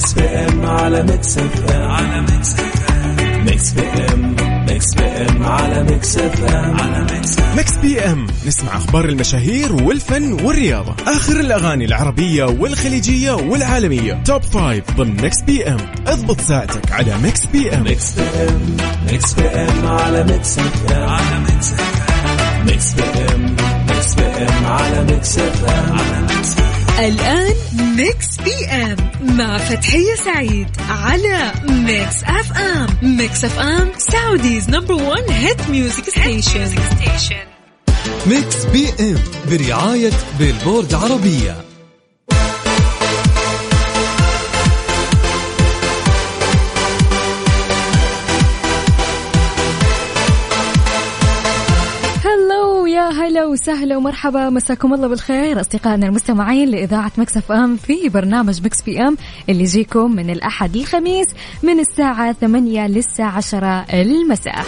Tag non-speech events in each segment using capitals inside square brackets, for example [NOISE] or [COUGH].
Mix PM على Mix FM على Mix FM Mix PM Mix PM على Mix F M على Mix Mix PM نسمع أخبار المشاهير والفن والرياضه اخر الاغاني العربيه والخليجيه والعالميه top five ضمن Mix PM اضبط ساعتك على Mix PM Mix PM Mix PM على Mix FM على Mix FM Mix PM Mix PM على Mix FM على Mix الآن Mix PM مع فتحية سعيد على Mix FM Mix FM Saudi's number 1 hit music station Mix PM برعاية Billboard عربية. هلا وسهلا ومرحبا. مساكم الله بالخير. أصدقائنا المستمعين لإذاعة Mix FM في برنامج Mix PM اللي يجيكم من الأحد للخميس من الساعة 8 للساعة 10 المساء.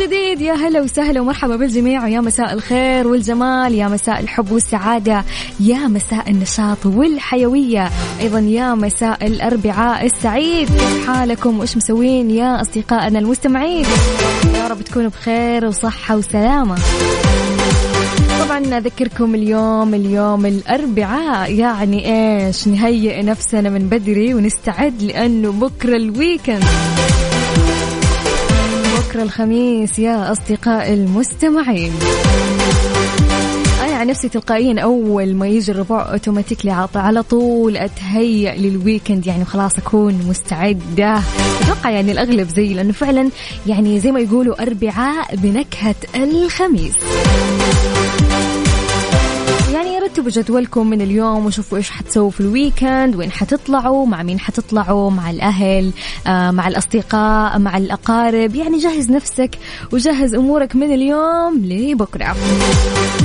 جديد يا هلا وسهلا ومرحبا بالجميع ويا مساء الخير والجمال يا مساء الحب والسعادة يا مساء النشاط والحيوية أيضا يا مساء الأربعاء السعيد. كيف حالكم؟ وإيش مسوين يا أصدقائنا المستمعين؟ رب تكونوا بخير وصحة وسلامة. طبعا أذكركم اليوم اليوم الأربعاء. يعني إيش؟ نهيئ نفسنا من بدري ونستعد لأنه بكرة ال weekend. بكرة الخميس يا أصدقاء المستمعين. عن نفسي تلقائيا أول ما يجي الربع automatically عاطى على طول أتهيأ لل weekend يعني خلاص أكون مستعدة. أتوقع يعني الأغلب زي لأنه فعلا يعني زي ما يقولوا أربعاء بنكهة الخميس. رتبوا جدولكم من اليوم وشوفوا إيش حتسووا في الويكند وين حتطلعوا مع مين حتطلعوا مع الأهل آه مع الأصدقاء مع الأقارب. يعني جهز نفسك وجهز أمورك من اليوم لبكرة.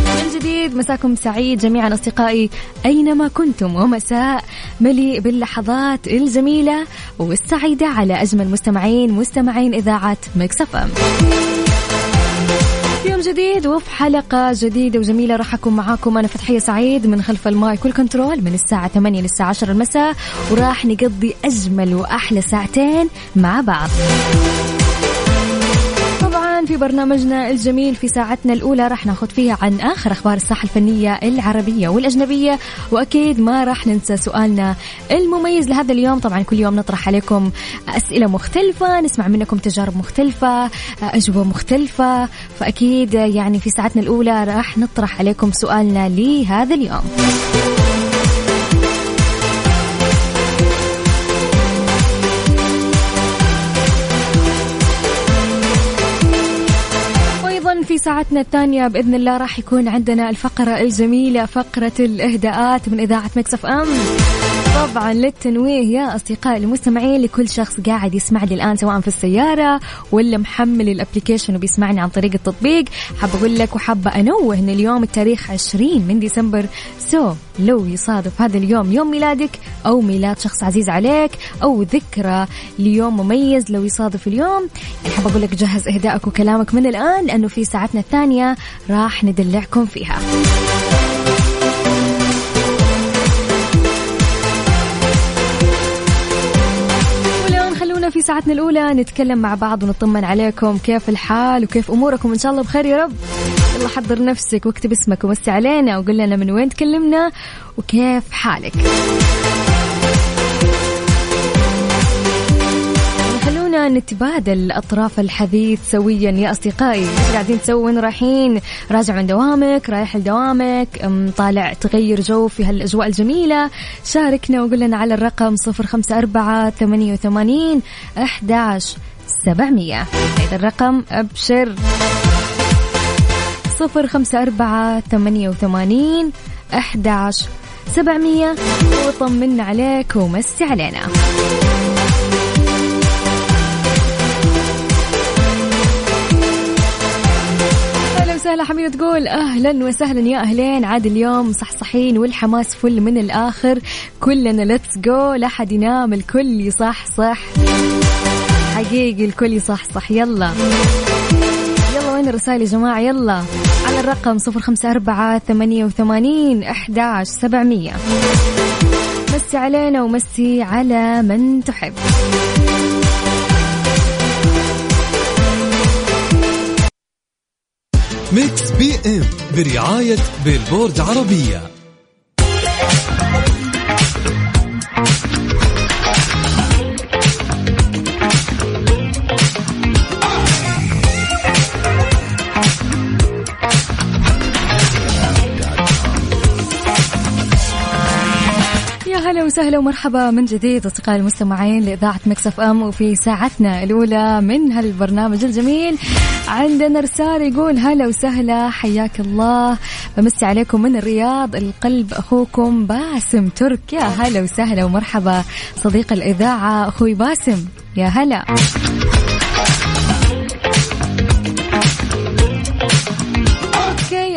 من جديد مساكم سعيد جميعا أصدقائي أينما كنتم ومساء مليء باللحظات الجميلة والسعيدة على أجمل مستمعين مستمعين إذاعة Mix FM. في يوم جديد وفي حلقة جديدة وجميلة راح أكون معاكم. أنا فتحية سعيد من خلف المايك وال control من الساعة 8 للساعة 10 المساء وراح نقضي أجمل وأحلى ساعتين مع بعض. طبعا في برنامجنا الجميل في ساعتنا الأولى راح ناخذ فيها عن آخر أخبار الساحة الفنية العربية والأجنبية وأكيد ما راح ننسى سؤالنا المميز لهذا اليوم. طبعا كل يوم نطرح عليكم أسئلة مختلفة نسمع منكم تجارب مختلفة أجوبة مختلفة. فأكيد يعني في ساعتنا الأولى راح نطرح عليكم سؤالنا لهذا اليوم. في ساعتنا الثانية بإذن الله راح يكون عندنا الفقرة الجميلة فقرة الإهداءات من إذاعة Mix FM. طبعا للتنويه يا اصدقائي المستمعين لكل شخص قاعد يسمعني الآن سواء في السيارة ولا محمل ال application وبيسمعني عن طريق التطبيق. حابه أقول لك وحابه أنوه إن اليوم التاريخ 20 من ديسمبر so لو يصادف هذا اليوم يوم ميلادك أو ميلاد شخص عزيز عليك أو ذكرى ليوم مميز لو يصادف اليوم. يعني أقول لك جهز اهدائك وكلامك من الآن لأنه في ساعتنا الثانية راح ندلعكم فيها. في ساعتنا الأولى نتكلم مع بعض ونطمن عليكم كيف الحال وكيف أموركم. إن شاء الله بخير يا رب. يلا حضر نفسك واكتب اسمك ومسي علينا وقول لنا من وين تكلمنا وكيف حالك. نتبادل اطراف الحديث سويا يا أصدقائي. إيش قاعدين تسوون رايحين. راجع من دوامك رايح لدوامك طالع تغير جو في هالأجواء الجميلة. شاركنا وقول لنا على الرقم 054 88 11 700 هذا الرقم أبشر. صفر خمسة أربعة ثمانية وثمانين أحداش سبعمية. وطمنا عليك ومسي علينا. وسهلا حميدة تقول أهلا وسهلا يا أهلين. عاد اليوم صحصحين والحماس full من الآخر. كلنا let's go لا حد ينام الكل يصح صح حقيقي الكل يصح صح يلا. يلا وين الرسائل يا جماعة؟ يلا. على الرقم صفر خمسة أربعة ثمانية وثمانين أحداش سبعمية. مسي علينا ومسي على من تحب. Mix PM برعاية Billboard عربية. يا هلا وسهلا ومرحبا من جديد أصدقائي المستمعين لإذاعة مكسف أم وفي ساعتنا الأولى من هالبرنامج الجميل. عندنا رسالة يقول هلا وسهلا حياك الله. بمسي عليكم من الرياض القلب أخوكم باسم ترك يا هلا وسهلا ومرحبا. صديق الإذاعة أخوي باسم يا هلا.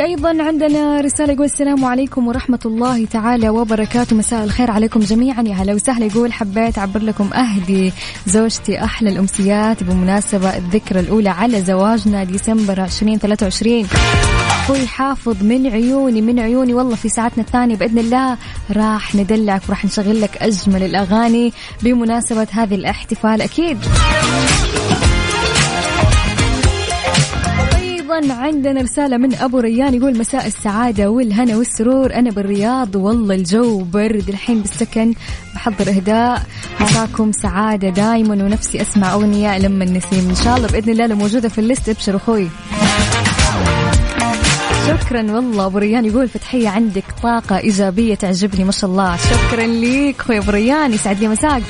أيضا عندنا رسالة يقول السلام عليكم ورحمة الله تعالى وبركاته. مساء الخير عليكم جميعا. يا هلا وسهلا. يقول حبيت أعبر لكم اهدي زوجتي أحلى الأمسيات. بمناسبة الذكرى الأولى على زواجنا ديسمبر 2023 أخوي حافظ من عيوني من عيوني والله في ساعتنا الثانية بإذن الله راح ندلعك وراح نشغل لك أجمل الأغاني بمناسبة هذه الاحتفال. أكيد. أيضا عندنا رسالة من أبو ريان يقول مساء السعادة والهنا والسرور. أنا بالرياض والله الجو برد الحين بالسكن بحضر أهداء. مساكم سعادة دايما ونفسي أسمع أغنية لما النسيم إن شاء الله بإذن الله لو موجودة في ال list أبشر أخوي. شكرا والله. أبو ريان يقول فتحية عندك طاقة إيجابية تعجبني ما شاء الله. شكرا ليك أخوي أبو ريان يسعد لي مساك.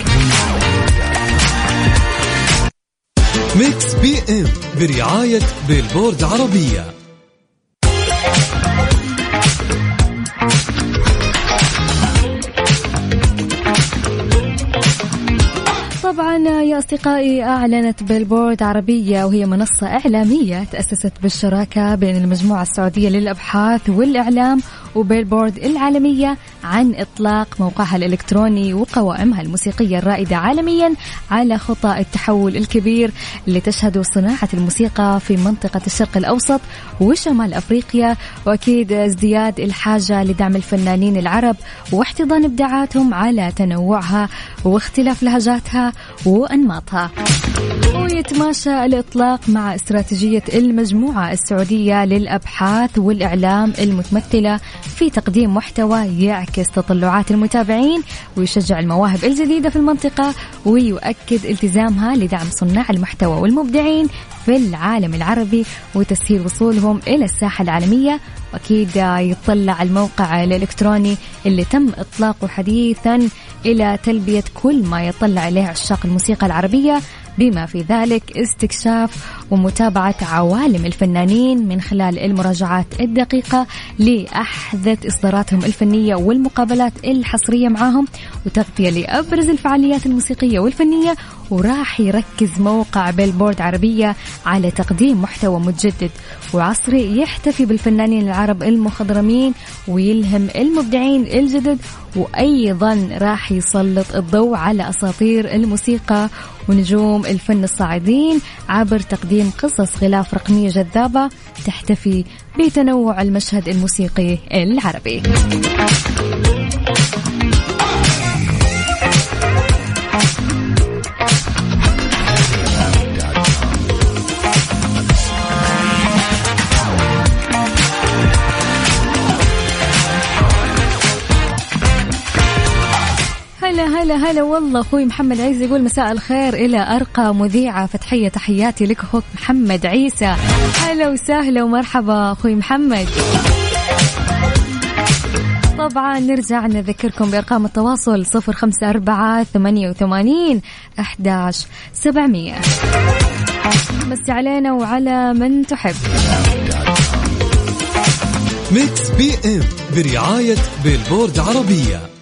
Mix PM برعاية Billboard عربية. طبعا يا أصدقائي أعلنت بيلبورد عربية وهي منصة إعلامية تأسست بالشراكة بين المجموعة السعودية للأبحاث والإعلام وبيلبورد العالمية عن إطلاق موقعها الإلكتروني وقوائمها الموسيقية الرائدة عالميا على خطى التحول الكبير اللي صناعة الموسيقى في منطقة الشرق الأوسط وشمال أفريقيا. وأكيد ازدياد الحاجة لدعم الفنانين العرب واحتضان إبداعاتهم على تنوعها واختلاف لهجاتها وأنماطها. ويتماشى الإطلاق مع استراتيجية المجموعة السعودية للأبحاث والإعلام المتمثلة في تقديم محتوى يعكس تطلعات المتابعين ويشجع المواهب الجديدة في المنطقة ويؤكد التزامها لدعم صناع المحتوى والمبدعين في العالم العربي وتسهيل وصولهم إلى الساحة العالمية. وأكيد يطلع الموقع الإلكتروني اللي تم إطلاقه حديثا إلى تلبية كل ما يطلع إليه عشاق الموسيقى العربية. بما في ذلك استكشاف ومتابعة عوالم الفنانين من خلال المراجعات الدقيقة لأحدث إصداراتهم الفنية والمقابلات الحصرية معاهم وتغطية لأبرز الفعاليات الموسيقية والفنية. وراح يركز موقع بيلبورد عربية على تقديم محتوى متجدد وعصري يحتفي بالفنانين العرب المخضرمين ويلهم المبدعين الجدد. وأيضا راح يسلط الضوء على أساطير الموسيقى ونجوم الفن الصاعدين عبر تقديم قصص غلاف رقمية جذابة تحتفي بتنوع المشهد الموسيقي العربي. هلا هلا هلا. والله أخوي محمد عيسى يقول مساء الخير. إلى أرقى مذيعة فتحية تحياتي لك أخوك محمد عيسى. هلا وسهلا ومرحبا أخوي محمد. طبعا نرجع نذكركم بأرقام التواصل صفر خمسة أربعة ثمانية وثمانين أحداش سبعمية. علينا وعلى من تحب. Mix PM برعاية بيلبورد عربية.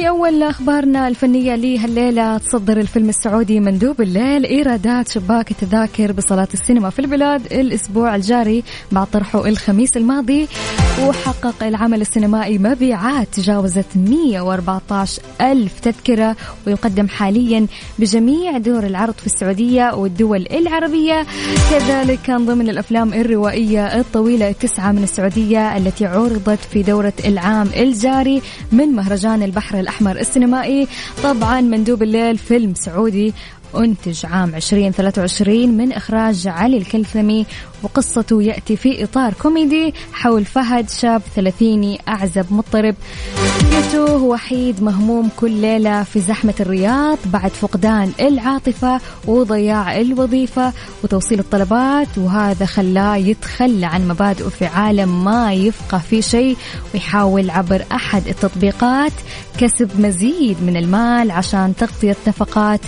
وفي أول أخبارنا الفنية لهالليلة تصدر الفيلم السعودي مندوب الليل إيرادات شباك التذاكر بصالات السينما في البلاد الأسبوع الجاري بعد طرحه الخميس الماضي وحقق العمل السينمائي مبيعات تجاوزت 114 ألف تذكرة ويقدم حاليا بجميع دور العرض في السعودية والدول العربية. كذلك كان ضمن الأفلام الروائية الطويلة التسعة من السعودية التي عرضت في دورة العام الجاري من مهرجان البحر الأحمر. السينمائي. طبعا مندوب الليل فيلم سعودي. أنتج عام 2023 من إخراج علي الكلثمي وقصته يأتي في إطار كوميدي حول فهد شاب ثلاثيني أعزب مضطرب. يتوه وحيد مهموم كل ليلة في زحمة الرياض بعد فقدان العاطفة وضياع الوظيفة وتوصيل الطلبات وهذا خلاه يتخلى عن مبادئه في عالم ما يفقه فيه شيء ويحاول عبر أحد التطبيقات كسب مزيد من المال عشان تغطية نفقات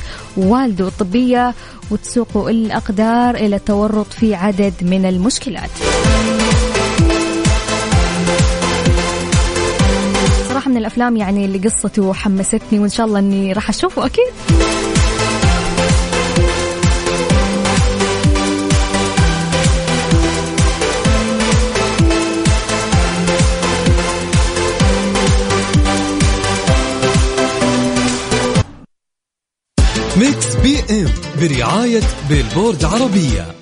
والده الطبية وتسوق الأقدار إلى التورط في عدد من المشكلات. صراحة من الأفلام يعني اللي قصته حمستني وإن شاء الله أني راح أشوفه أكيد. Mix PM برعاية Billboard عربية.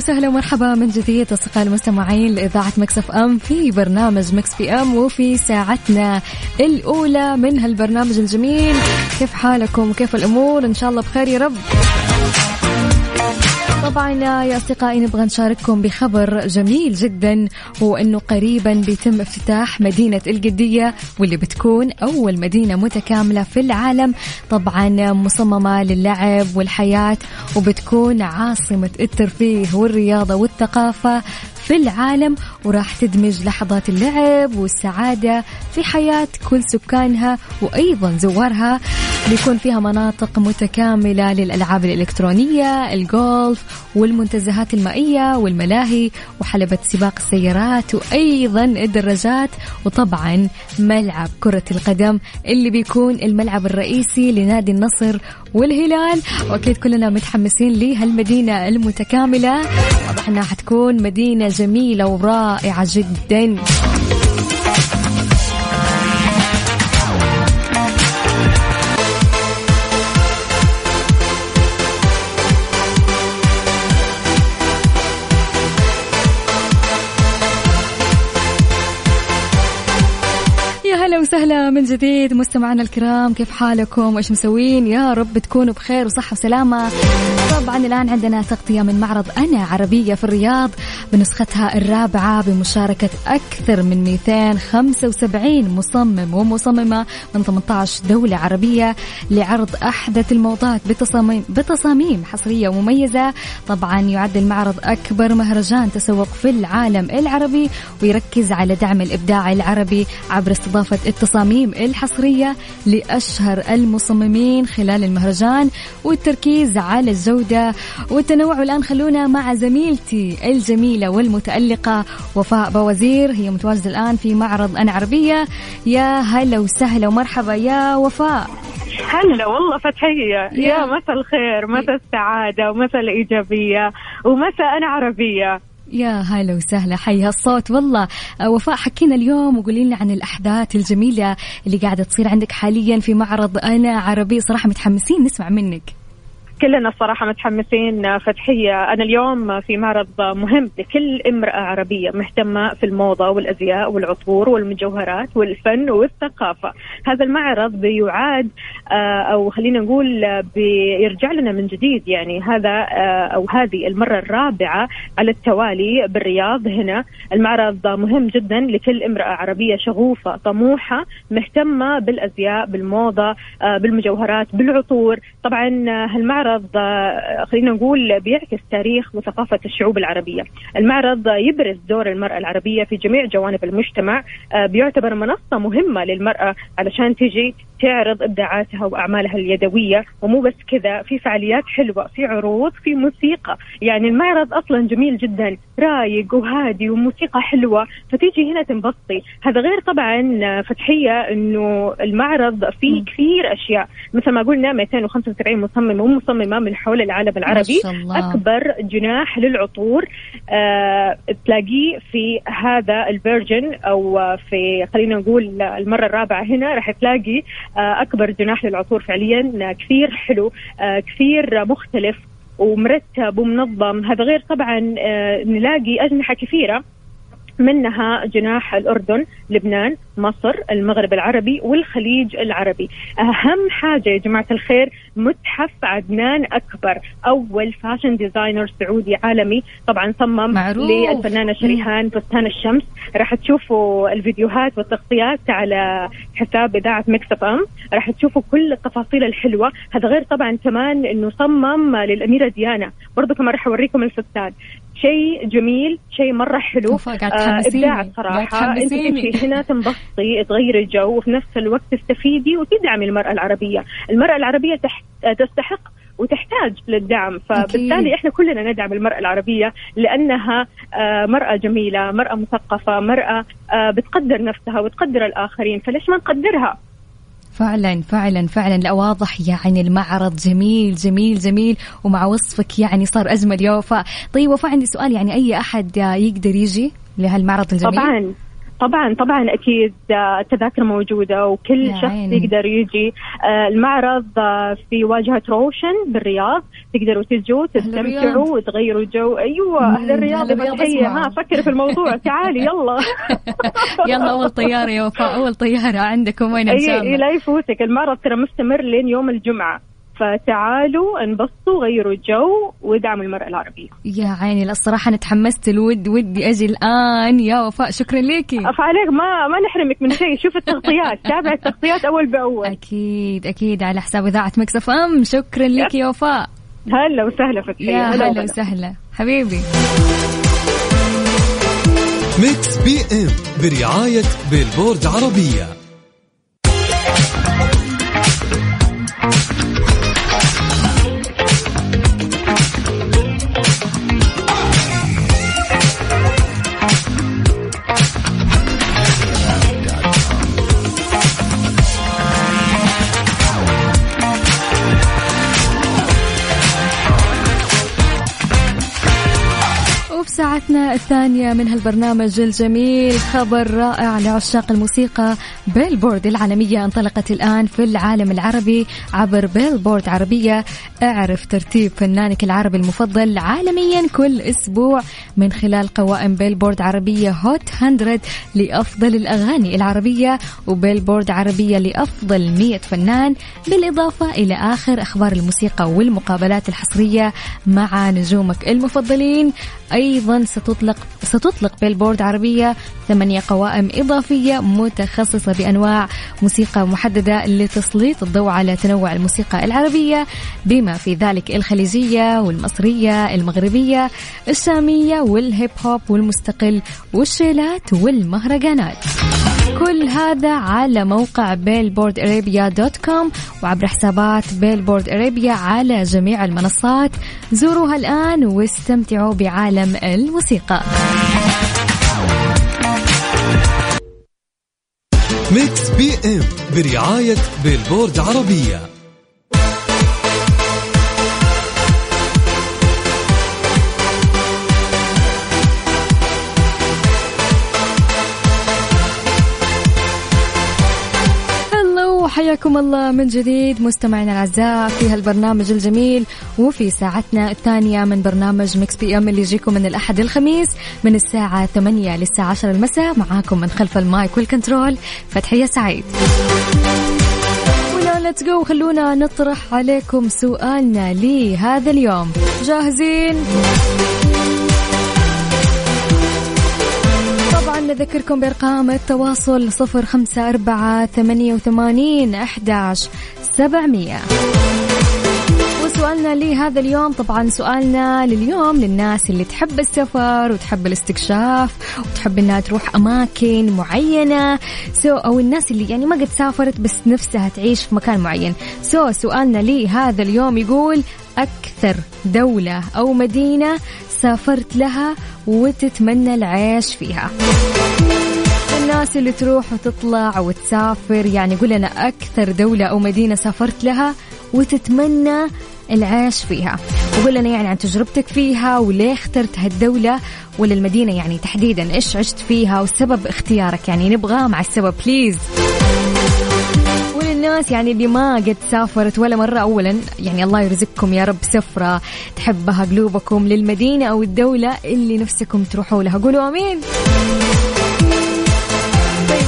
وسهلا ومرحبا من جديد أصدقاء المستمعين لإذاعة Mix FM في برنامج Mix PM وفي ساعتنا الأولى من هالبرنامج الجميل. كيف حالكم؟ وكيف الأمور؟ إن شاء الله بخير يا رب. طبعا يا أصدقائي نبغى نشارككم بخبر جميل جدا هو أنه قريبا بيتم افتتاح مدينة القدية واللي بتكون أول مدينة متكاملة في العالم. طبعا مصممة للعب والحياة وبتكون عاصمة الترفيه والرياضة والثقافة. في العالم وراح تدمج لحظات اللعب والسعادة في حياة كل سكانها وأيضا زوارها. بيكون فيها مناطق متكاملة للألعاب الإلكترونية الجولف والمنتزهات المائية والملاهي وحلبة سباق السيارات وأيضا الدراجات. وطبعا ملعب كرة القدم اللي بيكون الملعب الرئيسي لنادي النصر والهلال. وأكيد كلنا متحمسين لهالمدينة المتكاملة. واضح أنها حتكون مدينة جميلة ورائعة جدا. هلا وسهلا من جديد مستمعنا الكرام كيف حالكم؟ وإيش مسوين؟ يا رب تكونوا بخير وصحة وسلامة. طبعا الآن عندنا تغطية من معرض أنا عربية في الرياض بنسختها الرابعة بمشاركة أكثر من 275 مصمم ومصممة من 18 دولة عربية لعرض أحدث الموضات بتصاميم, بتصاميم حصرية ومميزة طبعا يعد المعرض أكبر مهرجان تسوق في العالم العربي ويركز على دعم الإبداع العربي عبر استضافة التصاميم الحصرية لأشهر المصممين خلال المهرجان والتركيز على الجودة والتنوع. والآن خلونا مع زميلتي الجميلة والمتألقة وفاء بوزير. هي متواجدة الآن في معرض أنا عربية. يا هلا وسهلا ومرحبا يا وفاء. هلا والله فتحية. يا. مساء الخير مساء السعادة ومساء الإيجابية ومساء أنا عربية. يا هلا وسهلا حي هالصوت والله آه، وفاء حكينا اليوم وقولي لنا عن الأحداث الجميلة اللي قاعدة تصير عندك حاليا في معرض أنا عربي. صراحة متحمسين نسمع منك. كلنا الصراحة متحمسين فتحية. أنا اليوم في معرض مهم لكل امرأة عربية مهتمة في الموضة والأزياء والعطور والمجوهرات والفن والثقافة. هذا المعرض بيعاد آه، أو خلينا نقول آه، بيرجع لنا من جديد. يعني هذا آه، أو هذه المرة الرابعة على التوالي بالرياض هنا. المعرض مهم جدا لكل امرأة عربية شغوفة طموحة مهتمة بالأزياء بالموضة بالمجوهرات بالعطور. طبعا هالمعرض المعرض آه، خلينا نقول بيعكس تاريخ وثقافة الشعوب العربية. المعرض يبرز دور المرأة العربية في جميع جوانب المجتمع آه، بيعتبر منصة مهمة للمرأة علشان تجي تعرض ابداعاتها وأعمالها اليدوية ومو بس كذا في فعاليات حلوة في عروض في موسيقى. يعني المعرض أصلا جميل جدا رايق وهادي وموسيقى حلوة فتيجي هنا تنبسطي. هذا غير طبعا فتحية إنه المعرض فيه كثير أشياء. مثل ما قلنا 275 مصمم ومصممه من حول العالم العربي. أكبر جناح للعطور آه تلاقيه في هذا الفيرجن أو في خلينا نقول المرة الرابعة هنا راح تلاقي آه أكبر جناح للعطور فعليا كثير حلو آه كثير مختلف ومرتب ومنظم. هذا غير طبعا آه نلاقي أجنحة كثيرة منها جناح الأردن لبنان. مصر المغرب العربي والخليج العربي. أهم حاجة يا جماعة الخير متحف عدنان أكبر أول fashion designer سعودي عالمي. طبعا صمم معروف. للفنانة شريهان فستان الشمس. راح تشوفوا الفيديوهات والتغطيات على حساب إذاعة Mix FM راح تشوفوا كل التفاصيل الحلوة. هذا غير طبعا كمان أنه صمم للأميرة ديانا. برضو كمان راح أوريكم الفستان. شيء جميل شيء مرة حلو. آه إبداع صراحة. أنت تمشي هنا تنبسطي. [LAUGHS] تغيري الجو وفي نفس الوقت تستفيدي وتدعمي المرأة العربية. المرأة العربية تحت تستحق وتحتاج للدعم. فبالتالي أكيد. إحنا كلنا ندعم المرأة العربية لأنها آه مرأة جميلة مرأة مثقفة مرأة آه بتقدر نفسها وتقدر الآخرين. فليش ما نقدرها؟ فعلا فعلا فعلا. لا واضح يعني المعرض جميل جميل جميل. ومع وصفك يعني صار أجمل. يا وفاء طيب وفاء عندي سؤال. يعني أي أحد يقدر يجي لهالمعرض الجميل؟ طبعا. طبعا طبعا أكيد التذاكر موجودة وكل شخص عيني. يقدر يجي. آه، المعرض آه، في واجهة روشن بالرياض. تقدروا تجوا تستمتعوا وتغيروا جو. أيوه أهل الرياض ها فكر في الموضوع. [LAUGHS] تعالي يلا. [LAUGHS] يلا أول طيارة يا وفاء أول طيارة عندكم. وين الله. لا يفوتك. المعرض ترى مستمر لين يوم الجمعة. فتعالوا انبسطوا غيروا الجو ودعموا المرأة العربية. يا عيني الصراحة أنا تحمست الود ودي أجي الآن. يا وفاء شكرا ليكي. عليك ما ما نحرمك من شيء. شوف التغطيات [LAUGHS] تابع التغطيات أول بأول. أكيد أكيد على حساب إذاعة مكسف أم. شكرا لك يا وفاء. هلا وسهلا فتحية يا هلا وسهلا. حبيبي. ميكس بي إم برعاية بيلبورد عربية. ساعتنا الثانية من هالبرنامج الجميل خبر رائع لعشاق الموسيقى Billboard العالمية انطلقت الآن في العالم العربي عبر Billboard عربية. اعرف ترتيب فنانك العربي المفضل عالميا كل أسبوع من خلال قوائم Billboard عربية Hot 100 لأفضل الأغاني العربية و Billboard عربية لأفضل 100 فنان بالإضافة إلى آخر أخبار الموسيقى والمقابلات الحصرية مع نجومك المفضلين. أيضا ستطلق ستطلق Billboard عربية ثمانية قوائم إضافية متخصصة بأنواع موسيقى محددة لتسليط الضوء على تنوع الموسيقى العربية بما في ذلك الخليجية والمصرية المغربية الشامية وال hip hop والمستقل والشيلات والمهرجانات. كل هذا على موقع Billboard Arabia dot com وعبر حسابات Billboard Arabia على جميع المنصات. زوروها الآن واستمتعوا بعالم الموسيقى. Mix PM برعاية Billboard عربية. حياكم الله من جديد مستمعينا الأعزاء في هالبرنامج الجميل وفي ساعتنا الثانية من برنامج Mix PM اللي يجيكم من الأحد للخميس من الساعة 8 للساعة 10 المساء معاكم من خلف ال mic وال control فتحية سعيد. let's go خلونا نطرح عليكم سؤالنا لهذا اليوم جاهزين؟ نذكركم بأرقام التواصل صفر خمسة أربعة ثمانية وثمانين أحداش سبعمية. سؤالنا لهذا اليوم طبعا سؤالنا لليوم للناس اللي تحب السفر وتحب الاستكشاف وتحب إنها تروح أماكن معينة. so أو الناس اللي يعني ما قد سافرت بس نفسها تعيش في مكان معين. so سؤالنا لهذا اليوم يقول أكثر دولة أو مدينة سافرت لها وتتمنى العيش فيها؟ الناس اللي تروح وتطلع وتسافر يعني قول لنا أكثر دولة أو مدينة سافرت لها وتتمنى العيش فيها. وقول لنا يعني عن تجربتك فيها وليه اخترت هالدولة ولا المدينة يعني تحديدا إيش عشت فيها وسبب اختيارك؟ يعني نبغى مع السبب بليز وللناس يعني اللي ما قد سافرت ولا مرة أولا يعني الله يرزقكم يا رب سفرة تحبها قلوبكم للمدينة أو الدولة اللي نفسكم تروحوا لها. قولوا أمين.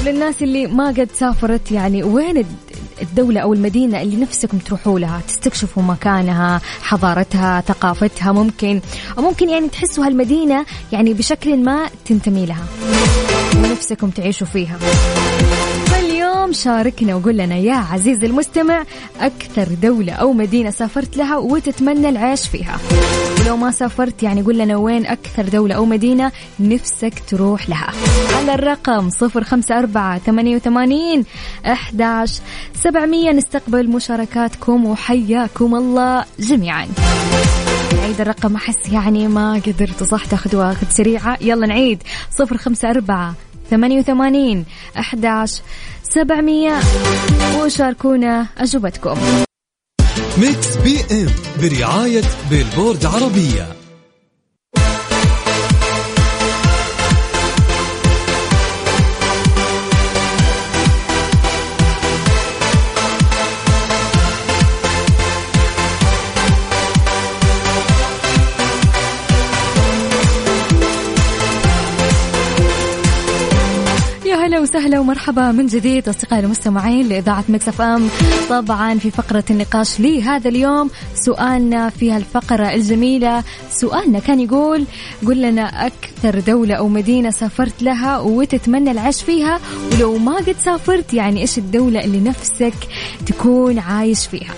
للناس اللي ما قد سافرت يعني وين الدولة أو المدينة اللي نفسكم تروحوا لها؟ تستكشفوا مكانها حضارتها ثقافتها ممكن أو ممكن يعني تحسوا هالمدينة يعني بشكل ما تنتمي لها ونفسكم تعيشوا فيها. شاركنا وقول لنا يا عزيزي المستمع أكثر دولة أو مدينة سافرت لها وتتمنى العيش فيها. ولو ما سافرت يعني قول لنا وين أكثر دولة أو مدينة نفسك تروح لها. على الرقم صفر خمسة أربعة ثمانية وثمانين أحداش سبعمية. نستقبل مشاركاتكم وحياكم الله جميعا. نعيد الرقم أحس يعني ما قدرت صح تاخذوا أخذ سريعة. يلا نعيد. صفر خمسة أربعة ثمانية وثمانين أحداش سبعمية. وشاركونا أجوبتكم. Mix PM برعاية Billboard عربية. وسهلا ومرحبا من جديد أصدقائي المستمعين لإذاعة Mix FM. طبعا في فقرة النقاش لهذا اليوم سؤالنا في هالفقرة الجميلة. سؤالنا كان يقول قل لنا أكثر دولة أو مدينة سافرت لها وتتمنى العيش فيها؟ ولو ما قد سافرت يعني إيش الدولة اللي نفسك تكون عايش فيها؟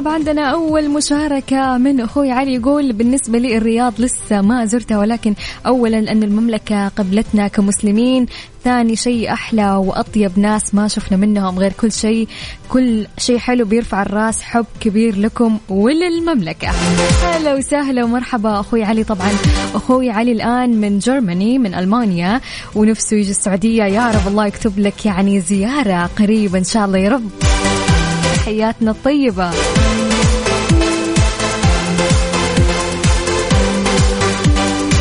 مرحبا عندنا أول مشاركة من أخوي علي يقول بالنسبة لي الرياض لسه ما زرتها ولكن أولا أن المملكة قبلتنا كمسلمين ثاني شيء أحلى وأطيب ناس ما شفنا منهم غير كل شيء كل شيء حلو بيرفع الراس حب كبير لكم وللمملكة. هلا وسهلا ومرحبا أخوي علي. طبعا أخوي علي الآن من جرماني من ألمانيا ونفسه يجي السعودية. يا رب الله يكتب لك يعني زيارة قريبة إن شاء الله يا رب. تحياتنا الطيبة.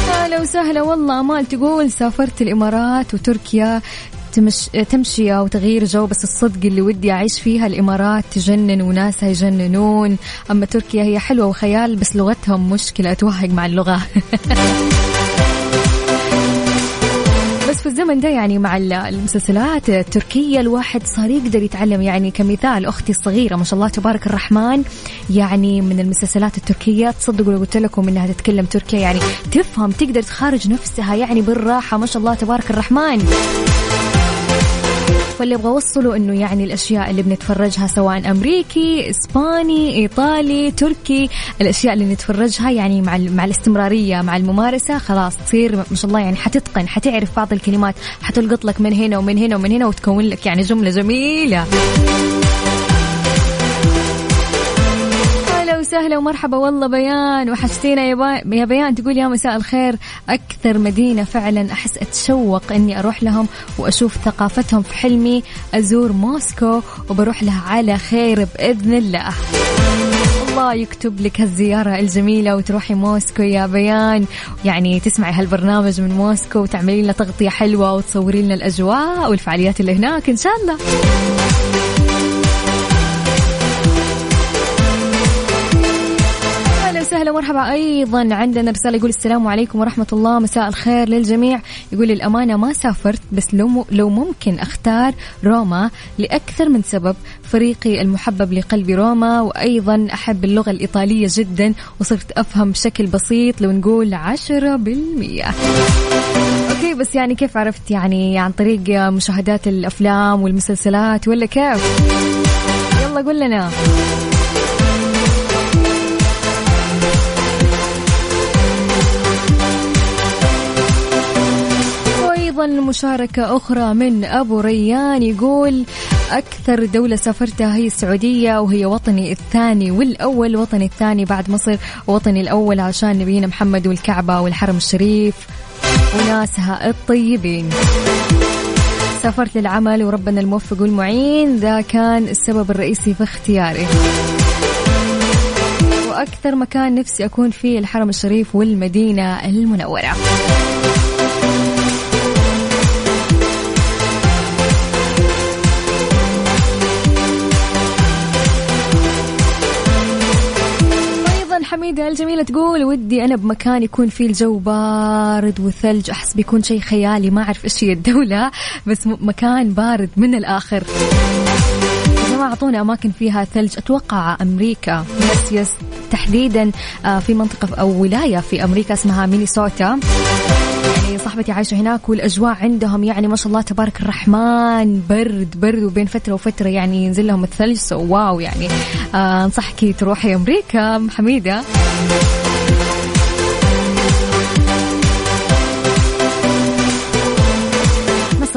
أهلا وسهلا والله أمال تقول سافرت الإمارات وتركيا تمش... تمشية وتغيير جو بس الصدق اللي ودي أعيش فيها الإمارات تجنن وناسها يجننون. أما تركيا هي حلوة وخيال بس لغتهم مشكلة أتوهق مع اللغة. [LAUGHS] بس في الزمن ده يعني مع المسلسلات التركية الواحد صار يقدر يتعلم يعني كمثال. أختي الصغيرة ما شاء الله تبارك الرحمن يعني من المسلسلات التركية. تصدقوا لو قلت لكم إنها تتكلم تركيا يعني تفهم تقدر تخارج نفسها يعني بالراحة. ما شاء الله تبارك الرحمن. فاللي أبغى اوصله إنه يعني الأشياء اللي بنتفرجها سواء أمريكي إسباني إيطالي تركي الأشياء اللي نتفرجها يعني مع مع الاستمرارية مع الممارسة خلاص تصير ما شاء الله يعني حتتقن حتعرف بعض الكلمات حتلقط لك من هنا ومن هنا ومن هنا وتكون لك يعني جملة جميلة. وسهلا ومرحبا. والله بيان وحشتينا يا, يا بيان. تقول يا مساء الخير. أكثر مدينة فعلا أحس أتشوق إني أروح لهم وأشوف ثقافتهم في حلمي. أزور موسكو وبروح لها على خير بإذن الله. الله يكتب لك هالزيارة الجميلة وتروحي موسكو يا بيان. يعني تسمعي هالبرنامج من موسكو وتعملي لنا تغطية حلوة وتصوري لنا الأجواء والفعاليات اللي هناك إن شاء الله. وسهلا مرحبا أيضا. عندنا رسالة يقول السلام عليكم ورحمة الله. مساء الخير للجميع. يقول للامانه ما سافرت بس لو لو ممكن أختار روما لأكثر من سبب. فريقي المحبب لقلبي روما وأيضا أحب اللغة الإيطالية جدا وصرت أفهم بشكل بسيط. لو نقول 10% أوكي بس يعني كيف عرفت يعني عن طريق مشاهدات الأفلام والمسلسلات ولا كيف؟ يلا قول لنا. أيضا مشاركة أخرى من أبو ريان يقول أكثر دولة سافرتها هي السعودية وهي وطني الثاني والأول وطني الثاني بعد مصر وطني الأول عشان نبينا محمد والكعبة والحرم الشريف وناسها الطيبين. سافرت للعمل وربنا الموفق والمعين ذا كان السبب الرئيسي في اختياري. وأكثر مكان نفسي أكون فيه الحرم الشريف والمدينة المنورة. حميدة الجميلة تقول ودي أنا بمكان يكون فيه الجو بارد وثلج. أحس بيكون شيء خيالي ما أعرف إيش هي الدولة بس مكان بارد من الآخر. ما أعطونا أماكن فيها ثلج. أتوقع أمريكا. yes yes تحديدا آه، في منطقة أو ولاية في أمريكا اسمها مينيسوتا. صاحبتي عايشة هناك والأجواء عندهم يعني ما شاء الله تبارك الرحمن. برد برد وبين فترة وفترة يعني ينزل لهم الثلج. wow يعني. آه أنصحك تروحي أمريكا حميدة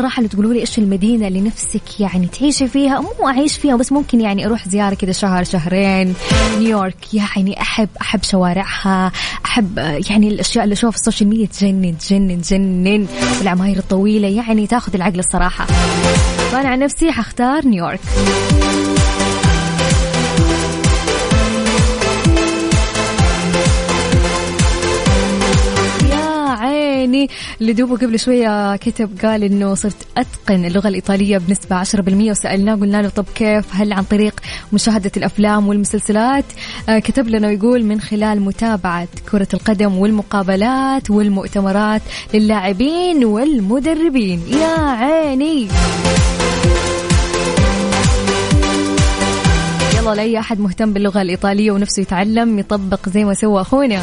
صراحة اللي تقولوا لي إيش المدينة اللي نفسك يعني تعيشي فيها مو أعيش فيها بس ممكن يعني أروح زيارة كذا شهر شهرين نيويورك. يعني أحب أحب شوارعها أحب يعني الأشياء اللي أشوفها في ال social media تجنن تجنن تجنن. والعماير الطويلة يعني تاخذ العقل الصراحة. فانا عن نفسي حختار نيويورك. عيني اللي دوبه قبل شوية كتب قال إنه صرت أتقن اللغة الإيطالية بنسبة 10% وسألناه قلنا له طب كيف؟ هل عن طريق مشاهدة الأفلام والمسلسلات؟ آه كتب لنا ويقول من خلال متابعة كرة القدم والمقابلات والمؤتمرات للاعبين والمدربين. يا عيني! يلا لأي أحد مهتم باللغة الإيطالية ونفسه يتعلم يطبق زي ما سوى أخونا.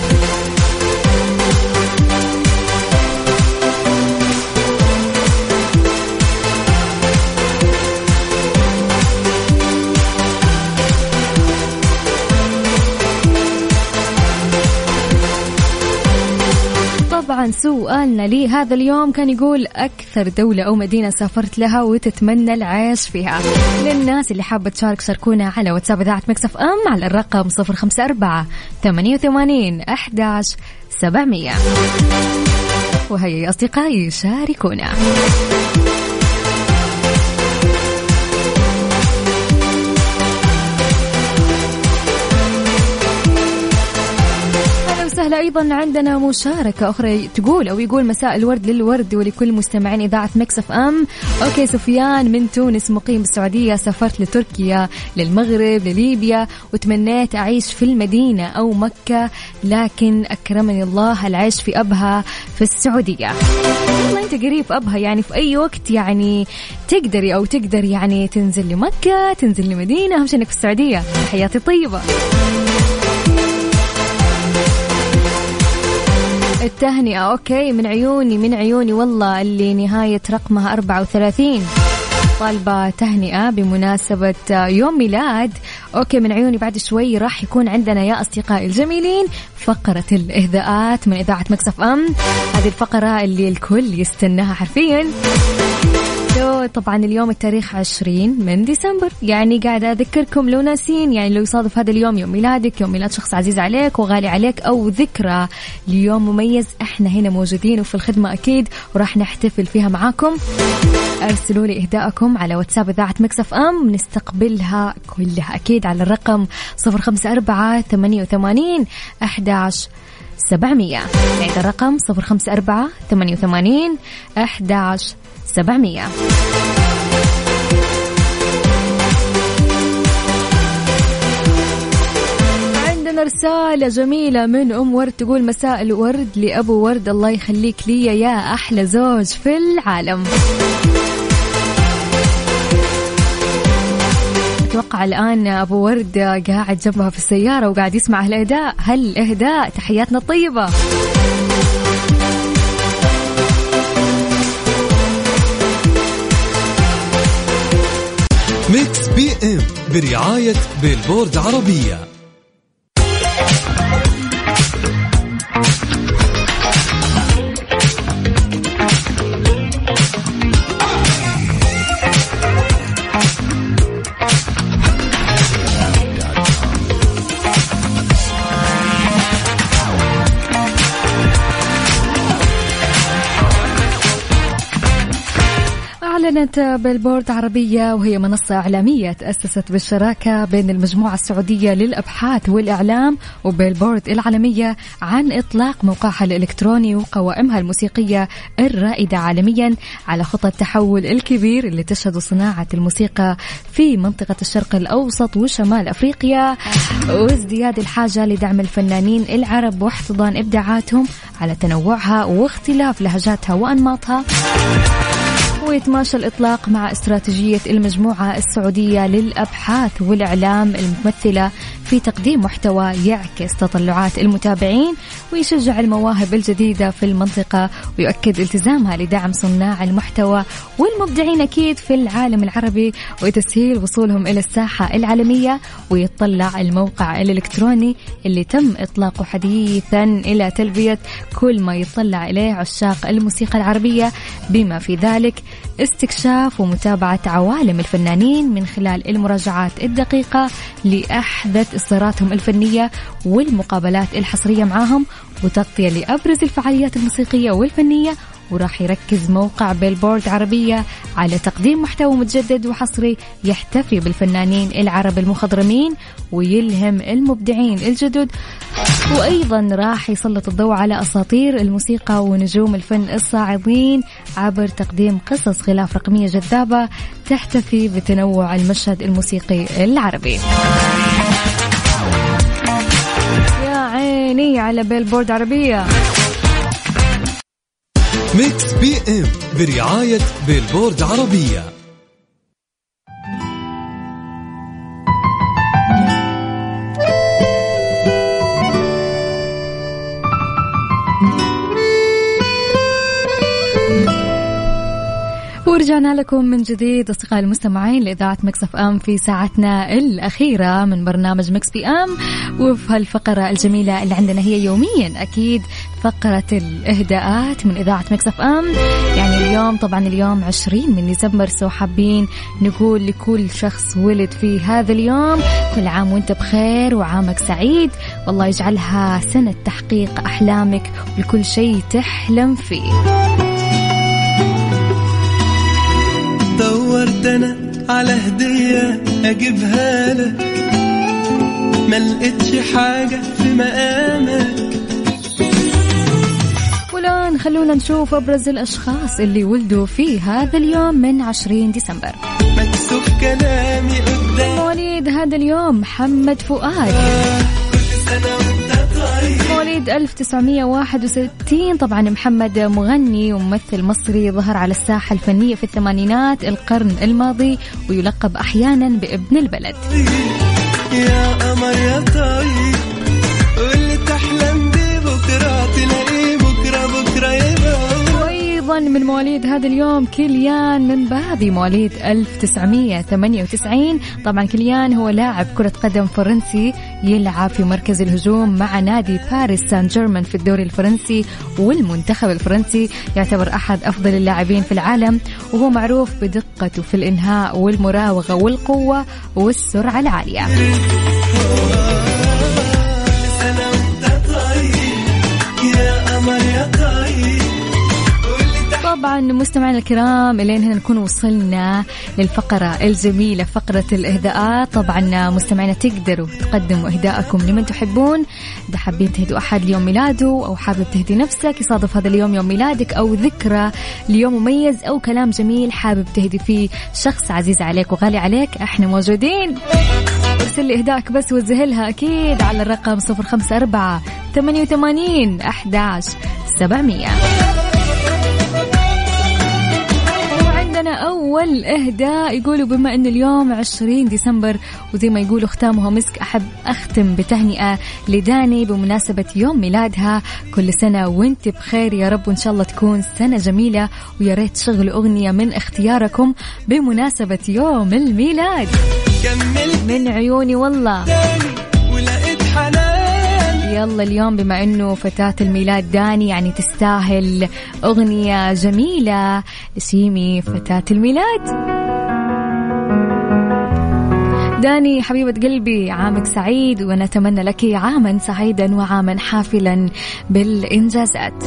سؤالنا لي هذا اليوم كان يقول أكثر دولة أو مدينة سافرت لها وتتمنى العيش فيها. للناس اللي حابة تشارك شاركونا على واتساب إذاعة مكسف أم على الرقم صفر خمسة أربعة ثمانية وثمانين أحداش سبعمية. وهيا يا أصدقائي شاركونا. سهلة أيضا عندنا مشاركة أخرى تقول أو يقول مساء الورد للورد ولكل مستمعين إذاعة Mix FM. okay سفيان من تونس مقيم بالسعودية سافرت لتركيا للمغرب لليبيا وتمنيت أعيش في المدينة أو مكة لكن أكرمني الله العيش في أبها في السعودية. والله أنت قريب أبها يعني في أي وقت يعني تقدري أو تقدر يعني تنزل لمكة تنزل لمدينة أهم شيء إنك في السعودية. حياتي طيبة. التهنئة. okay من عيوني من عيوني والله اللي نهاية رقمها 34 طالبة تهنئة بمناسبة يوم ميلاد. okay من عيوني بعد شوي راح يكون عندنا يا أصدقائي الجميلين فقرة الإهداءات من إذاعة Mix FM. هذه الفقرة اللي الكل يستناها حرفيا. طبعا اليوم التاريخ 20 من ديسمبر. يعني قاعدة أذكركم لو ناسين يعني لو يصادف هذا اليوم يوم ميلادك يوم ميلاد شخص عزيز عليك وغالي عليك أو ذكرى. ليوم مميز إحنا هنا موجودين وفي الخدمة أكيد وراح نحتفل فيها معاكم. أرسلوا لي إهداءكم على واتساب إذاعة مكسف أم نستقبلها كلها أكيد على الرقم 054 88 11 700 نعيد الرقم 054 88 11 700 عندنا رسالة جميلة من أم ورد تقول مساء الورد لأبو ورد الله يخليك لي يا أحلى زوج في العالم. أتوقع الآن أبو ورد قاعد جنبها في السيارة وقاعد يسمع الإهداء هل الإهداء تحياتنا الطيبة. بي إم برعاية بيلبورد عربية. أعلنت بيلبورد عربية وهي منصة إعلامية تأسست بالشراكة بين المجموعة السعودية للأبحاث والإعلام وبيلبورد العالمية عن إطلاق موقعها الإلكتروني وقوائمها الموسيقية الرائدة عالميا على خطى التحول الكبير اللي تشهد صناعة الموسيقى في منطقة الشرق الأوسط وشمال أفريقيا. وازدياد الحاجة لدعم الفنانين العرب واحتضان إبداعاتهم على تنوعها واختلاف لهجاتها وأنماطها. ويتماشى الإطلاق مع استراتيجية المجموعة السعودية للأبحاث والإعلام الممثلة في تقديم محتوى يعكس تطلعات المتابعين ويشجع المواهب الجديدة في المنطقة ويؤكد التزامها لدعم صناع المحتوى والمبدعين أكيد في العالم العربي وتسهيل وصولهم إلى الساحة العالمية ويطلع الموقع الإلكتروني اللي تم إطلاقه حديثا إلى تلبية كل ما يطلع إليه عشاق الموسيقى العربية. بما في ذلك استكشاف ومتابعة عوالم الفنانين من خلال المراجعات الدقيقة لأحدث إصداراتهم الفنية والمقابلات الحصرية معاهم وتغطية لأبرز الفعاليات الموسيقية والفنية وراح يركز موقع بيلبورد عربية على تقديم محتوى متجدد وحصري يحتفي بالفنانين العرب المخضرمين ويلهم المبدعين الجدد. وأيضا راح يسلط الضوء على أساطير الموسيقى ونجوم الفن الصاعدين عبر تقديم قصص غلاف رقمية جذابة تحتفي بتنوع المشهد الموسيقي العربي. يا عيني على بيلبورد عربية. Mix PM برعاية بيلبورد عربية. ورجعنا لكم من جديد أصدقائي المستمعين لإذاعة Mix FM في ساعتنا الأخيرة من برنامج Mix PM. وفي هالفقرة الجميلة اللي عندنا هي يوميا أكيد فقرة الإهداءات من إذاعة Mix FM. يعني اليوم طبعا اليوم 20 من ديسمبر so حابين نقول لكل شخص ولد في هذا اليوم كل عام وأنت بخير وعامك سعيد. والله يجعلها سنة تحقيق أحلامك ولكل شيء تحلم فيه. على هدية أجيبها لك. ما لقيتش حاجة في مقامك. والآن خلونا نشوف أبرز الأشخاص اللي ولدوا في هذا اليوم من 20 ديسمبر. مكتوب كلامي قدام. مواليد هذا اليوم محمد فؤاد. سنة وأنت طيب مواليد 1961 طبعا محمد مغني وممثل مصري ظهر على الساحة الفنية في الثمانينات القرن الماضي ويلقب أحيانا بابن البلد. يا قمر يا طيب وأيضا من مواليد هذا اليوم كيليان من بابي مواليد 1998 طبعا كيليان هو لاعب كرة قدم فرنسي يلعب في مركز الهجوم مع نادي باريس سان جيرمان في الدوري الفرنسي والمنتخب الفرنسي يعتبر أحد أفضل اللاعبين في العالم وهو معروف بدقته في الإنهاء والمراوغة والقوة والسرعة العالية. مستمعينا الكرام إلين هنا نكون وصلنا للفقرة الجميلة فقرة الإهداءات. طبعا مستمعينا تقدروا تقدموا إهداءكم لمن تحبون. إذا حابين تهدوا أحد ليوم ميلاده أو حابب تهدي نفسك يصادف هذا اليوم يوم ميلادك أو ذكرى ليوم مميز أو كلام جميل حابب تهدي فيه شخص عزيز عليك وغالي عليك إحنا موجودين. ارسل لي إهداءك بس وزهلها أكيد على الرقم 054 88 11 700 أول إهداء يقولوا بما أن اليوم 20 ديسمبر وزي ما يقولوا ختامها مسك أحب أختم بتهنئة لداني بمناسبة يوم ميلادها. كل سنة وإنت بخير يا رب وإن شاء الله تكون سنة جميلة. ويا ريت تشغلوا أغنية من اختياركم بمناسبة يوم الميلاد. من عيوني والله. يلا اليوم بما إنه فتاة الميلاد داني يعني تستاهل أغنية جميلة. لسيمي فتاة الميلاد. داني حبيبة قلبي عامك سعيد ونتمنى لك عاما سعيدا وعاما حافلا بالإنجازات.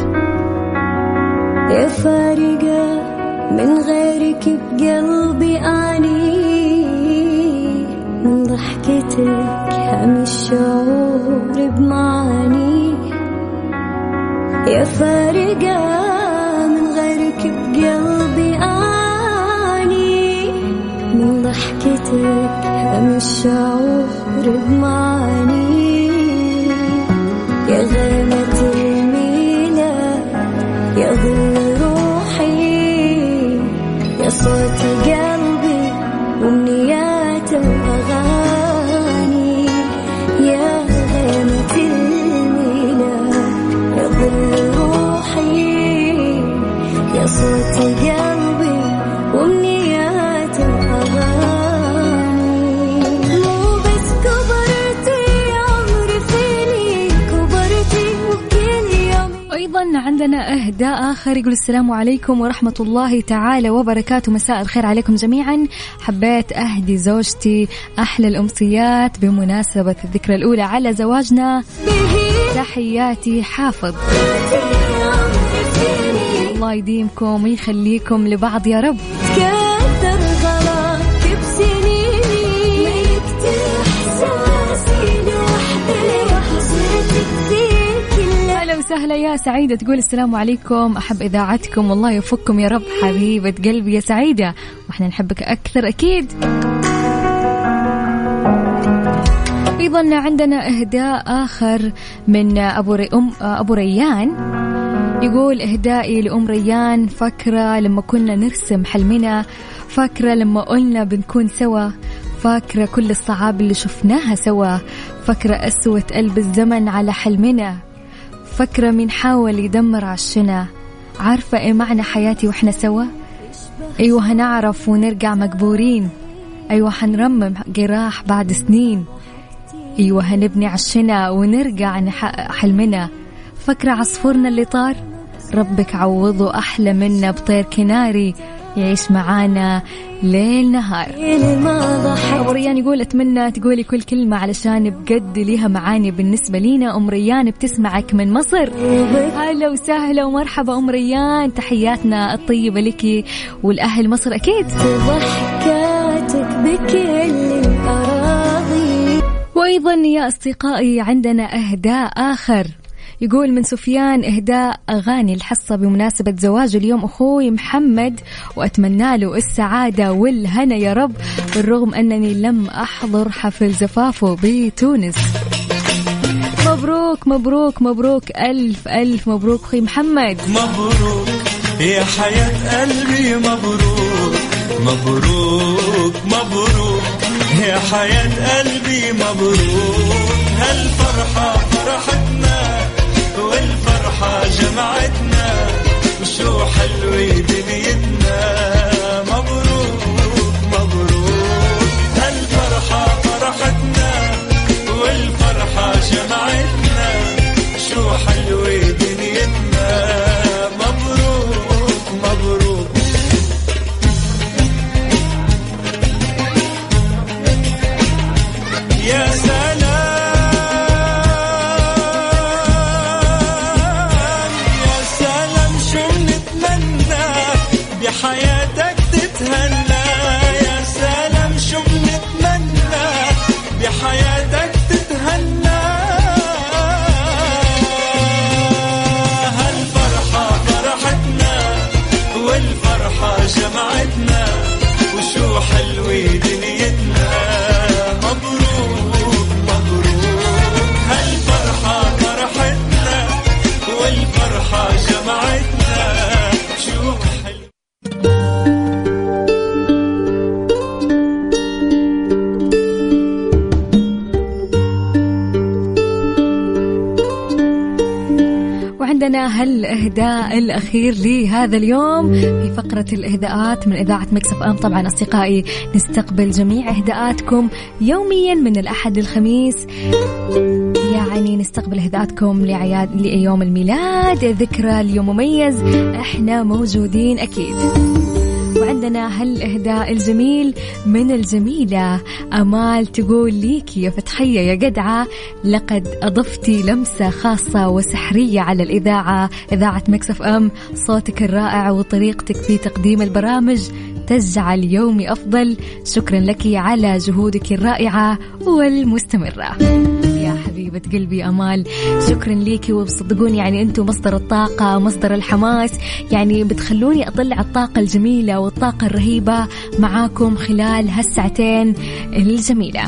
يا فارقة من غيرك بقلبي أني من ضحكتك هم الشعور بمعاني يا فارقة من غيرك بقلبي أني من ضحكتك هم الشعور بمعاني عندنا إهداء آخر. يقول السلام عليكم ورحمة الله تعالى وبركاته. مساء الخير عليكم جميعا. حبيت أهدي زوجتي أحلى الأمسيات بمناسبة الذكرى الأولى على زواجنا. تحياتي حافظ. الله يديمكم ويخليكم لبعض يا رب. وسهلا يا سعيدة. تقول السلام عليكم. أحب إذاعتكم. والله يوفقكم يا رب حبيبة قلبي يا سعيدة. وإحنا نحبك أكثر أكيد. أيضا عندنا إهداء آخر من أبو ري أم أبو ريان. يقول إهدائي لأم ريان فاكرة لما كنا نرسم حلمنا فاكرة لما قلنا بنكون سوا فاكرة كل الصعاب اللي شفناها سوا فاكرة قسوه قلب الزمن على حلمنا. فاكره مين حاول يدمر عشنا. عارفة إيه معنى حياتي وإحنا سوا؟ أيوه هنعرف ونرجع مقبورين أيوه حنرمم جراح بعد سنين. أيوه هنبني عشنا ونرجع نحقق حلمنا. فاكرة عصفورنا اللي طار؟ ربك عوضه أحلى منا بطير كناري يعيش معانا. ليل نهار. أبو ريان يقول أتمنى تقولي كل كلمة علشان بجد ليها معاني بالنسبة لينا. أم ريان بتسمعك من مصر. هلا وسهلا ومرحبا أم ريان. تحياتنا الطيبة لك والأهل مصر أكيد. ضحكاتك بكل الأراضي. وأيضا يا أصدقائي عندنا إهداء آخر. يقول من سفيان إهداء أغاني الحصة بمناسبة زواج اليوم أخوي محمد وأتمنى له السعادة والهنا يا رب بالرغم أنني لم أحضر حفل زفافه بتونس. مبروك مبروك مبروك ألف ألف مبروك أخي محمد. مبروك يا حياة قلبي مبروك مبروك مبروك يا حياة قلبي مبروك. هالفرحة فرحتنا والفرحة جمعتنا وشو حلوة دنيتنا مبروك مبروك. هالفرحة فرحتنا والفرحة جمعتنا. وعندنا هالإهداء الأخير لهذا اليوم في فقرة الإهداءات من إذاعة مكسف أم طبعا أصدقائي نستقبل جميع إهداءاتكم يوميا من الأحد للخميس. يعني نستقبل إهداءاتكم لعياد ليوم الميلاد. ذكرى اليوم مميز. إحنا موجودين أكيد. وعندنا هالإهداء الجميل من الجميلة أمال تقول ليك يا فتحية يا جدعة لقد أضفتي لمسة خاصة وسحرية على الإذاعة إذاعة مكسف أم. صوتك الرائع وطريقتك في تقديم البرامج تجعل يومي أفضل. شكرا لك على جهودك الرائعة والمستمرة. يا حبيبة قلبي أمال. شكرا ليكي وبصدقوني. يعني أنتم مصدر الطاقة مصدر الحماس. يعني بتخلوني أطلع الطاقة الجميلة والطاقة الرهيبة معاكم خلال هالساعتين الجميلة.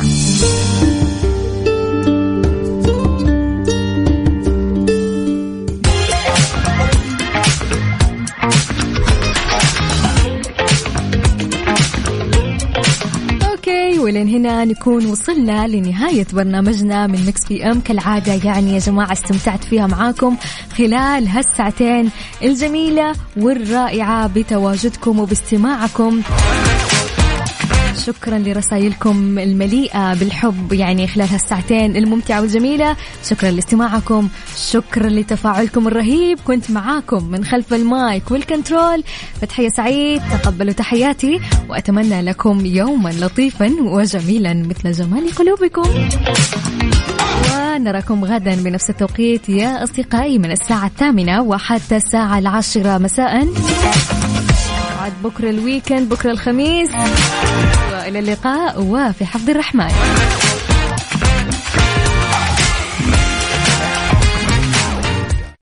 ولين هنا نكون وصلنا لنهاية برنامجنا من مكس بي أم. كالعادة يعني يا جماعة استمتعت فيها معاكم خلال هالساعتين الجميلة والرائعة بتواجدكم وباستماعكم. شكرا لرسائلكم المليئة بالحب يعني خلال هالساعتين الممتعة والجميلة. شكرا لاستماعكم شكرا لتفاعلكم الرهيب. كنت معاكم من خلف المايك والكنترول فتحية سعيد. تقبلوا تحياتي وأتمنى لكم يوما لطيفا وجميلا مثل جمال قلوبكم. ونراكم غدا بنفس التوقيت يا أصدقائي من الساعة الثامنة وحتى الساعة العاشرة مساء. بعد بكرة الويكند بكرة الخميس. وإلى اللقاء وفي حفظ الرحمن.